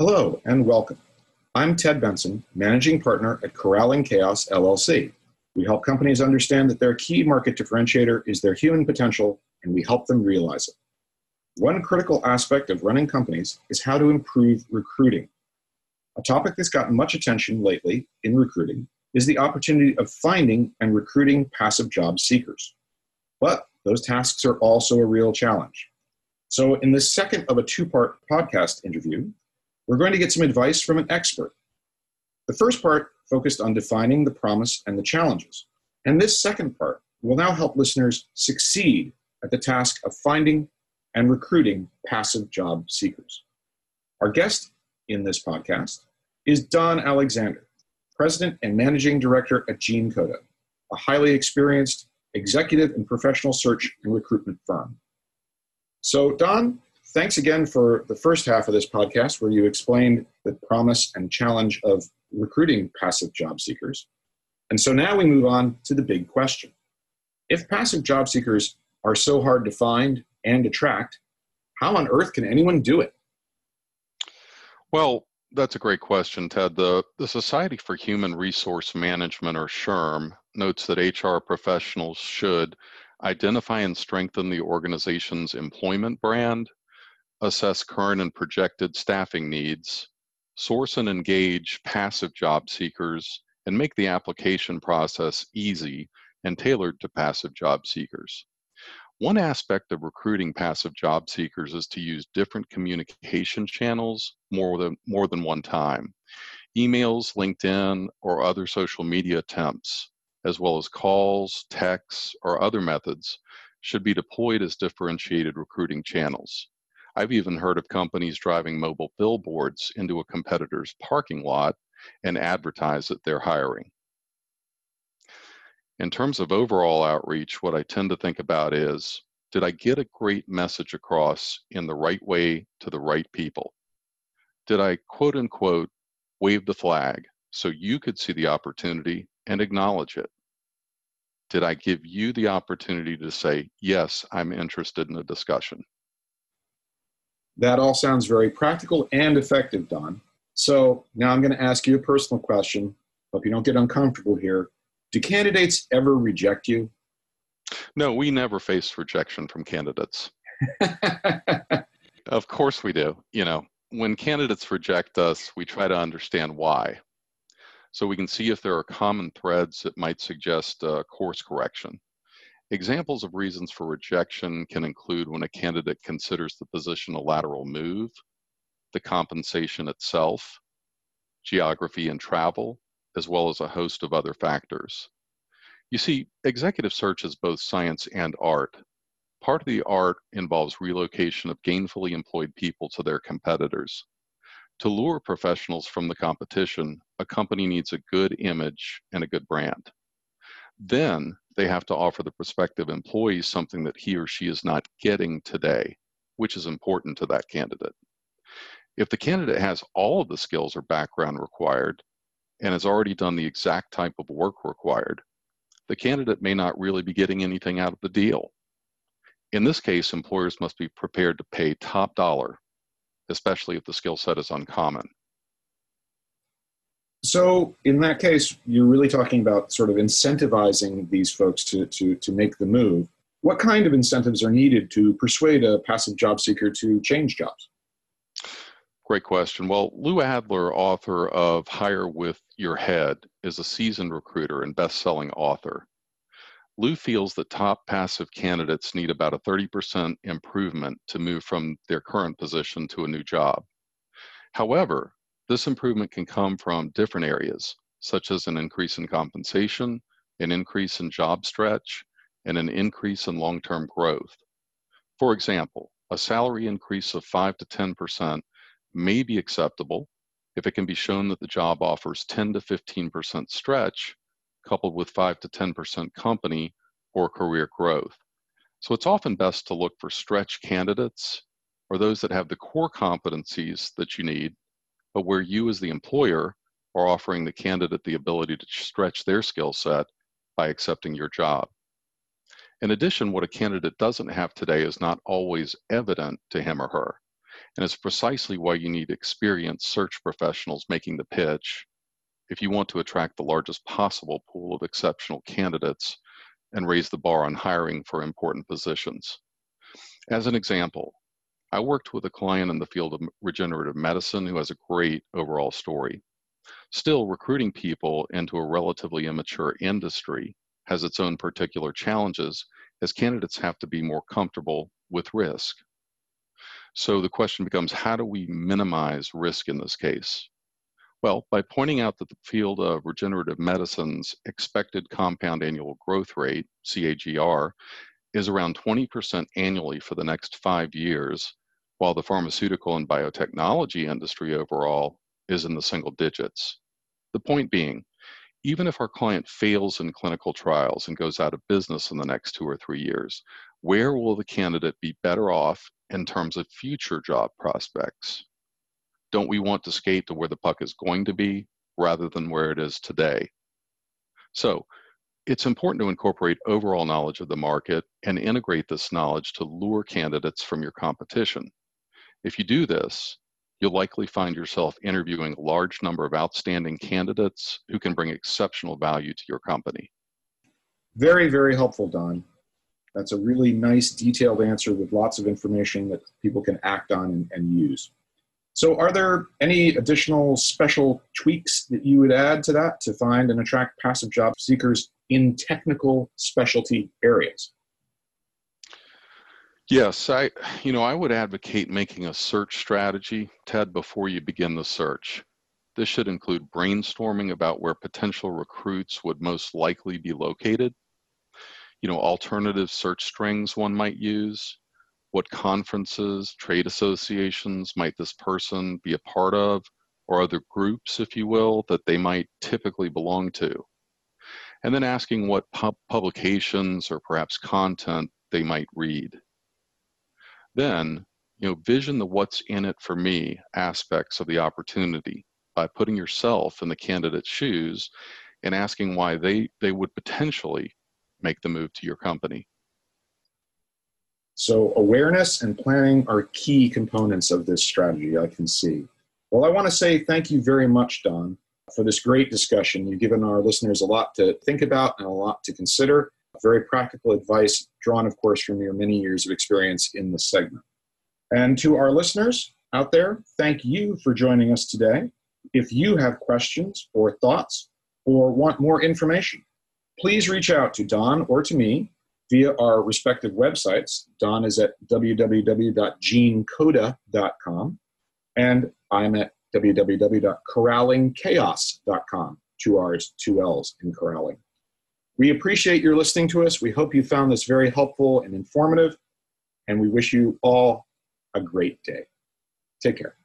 Hello and welcome. I'm Ted Benson, managing partner at Corralling Chaos LLC. We help companies understand that their key market differentiator is their human potential, and we help them realize it. One critical aspect of running companies is how to improve recruiting. A topic that's gotten much attention lately in recruiting is the opportunity of finding and recruiting passive job seekers. But those tasks are also a real challenge. So, in the second of a two part podcast interview, we're going to get some advice from an expert. The first part focused on defining the promise and the challenges. And this second part will now help listeners succeed at the task of finding and recruiting passive job seekers. Our guest in this podcast is Don Alexander, President and Managing Director at GeneCoda, a highly experienced executive and professional search and recruitment firm. So, Don, thanks again for the first half of this podcast where you explained the promise and challenge of recruiting passive job seekers. And so now we move on to the big question. If passive job seekers are so hard to find and attract, how on earth can anyone do it? Well, that's a great question, Ted. The, the Society for Human Resource Management, or SHRM, notes that HR professionals should identify and strengthen the organization's employment brand, assess current and projected staffing needs, source and engage passive job seekers, and make the application process easy and tailored to passive job seekers. One aspect of recruiting passive job seekers is to use different communication channels more than, more than one time. Emails, LinkedIn, or other social media attempts, as well as calls, texts, or other methods, should be deployed as differentiated recruiting channels. I've even heard of companies driving mobile billboards into a competitor's parking lot and advertise that they're hiring. In terms of overall outreach, what I tend to think about is did I get a great message across in the right way to the right people? Did I quote unquote wave the flag so you could see the opportunity and acknowledge it? Did I give you the opportunity to say, yes, I'm interested in a discussion? That all sounds very practical and effective, Don. So now I'm going to ask you a personal question. Hope you don't get uncomfortable here. Do candidates ever reject you? No, we never face rejection from candidates. of course we do. You know, when candidates reject us, we try to understand why. So we can see if there are common threads that might suggest a course correction. Examples of reasons for rejection can include when a candidate considers the position a lateral move, the compensation itself, geography and travel, as well as a host of other factors. You see, executive search is both science and art. Part of the art involves relocation of gainfully employed people to their competitors. To lure professionals from the competition, a company needs a good image and a good brand. Then they have to offer the prospective employee something that he or she is not getting today, which is important to that candidate. If the candidate has all of the skills or background required and has already done the exact type of work required, the candidate may not really be getting anything out of the deal. In this case, employers must be prepared to pay top dollar, especially if the skill set is uncommon. So in that case, you're really talking about sort of incentivizing these folks to, to, to make the move. What kind of incentives are needed to persuade a passive job seeker to change jobs? Great question. Well, Lou Adler, author of Hire with Your Head, is a seasoned recruiter and best selling author. Lou feels that top passive candidates need about a 30% improvement to move from their current position to a new job. However, this improvement can come from different areas, such as an increase in compensation, an increase in job stretch, and an increase in long term growth. For example, a salary increase of 5 to 10% may be acceptable if it can be shown that the job offers 10 to 15% stretch coupled with 5 to 10% company or career growth. So it's often best to look for stretch candidates or those that have the core competencies that you need but where you as the employer are offering the candidate the ability to stretch their skill set by accepting your job. In addition, what a candidate doesn't have today is not always evident to him or her. And it's precisely why you need experienced search professionals making the pitch if you want to attract the largest possible pool of exceptional candidates and raise the bar on hiring for important positions. As an example, I worked with a client in the field of regenerative medicine who has a great overall story. Still, recruiting people into a relatively immature industry has its own particular challenges as candidates have to be more comfortable with risk. So the question becomes how do we minimize risk in this case? Well, by pointing out that the field of regenerative medicine's expected compound annual growth rate, CAGR, is around 20% annually for the next five years, while the pharmaceutical and biotechnology industry overall is in the single digits. The point being, even if our client fails in clinical trials and goes out of business in the next two or three years, where will the candidate be better off in terms of future job prospects? Don't we want to skate to where the puck is going to be rather than where it is today? So it's important to incorporate overall knowledge of the market and integrate this knowledge to lure candidates from your competition. If you do this, you'll likely find yourself interviewing a large number of outstanding candidates who can bring exceptional value to your company. Very, very helpful, Don. That's a really nice, detailed answer with lots of information that people can act on and, and use. So, are there any additional special tweaks that you would add to that to find and attract passive job seekers in technical specialty areas? Yes, I you know, I would advocate making a search strategy, Ted, before you begin the search. This should include brainstorming about where potential recruits would most likely be located, you know, alternative search strings one might use, what conferences, trade associations might this person be a part of, or other groups, if you will, that they might typically belong to. And then asking what pub publications or perhaps content they might read. Then, you know, vision the what's in it for me aspects of the opportunity by putting yourself in the candidate's shoes and asking why they, they would potentially make the move to your company. So, awareness and planning are key components of this strategy, I can see. Well, I want to say thank you very much, Don, for this great discussion. You've given our listeners a lot to think about and a lot to consider very practical advice drawn, of course, from your many years of experience in the segment. And to our listeners out there, thank you for joining us today. If you have questions or thoughts or want more information, please reach out to Don or to me via our respective websites. Don is at www.genecoda.com and I'm at www.corrallingchaos.com. Two R's, two L's in corralling. We appreciate your listening to us. We hope you found this very helpful and informative, and we wish you all a great day. Take care.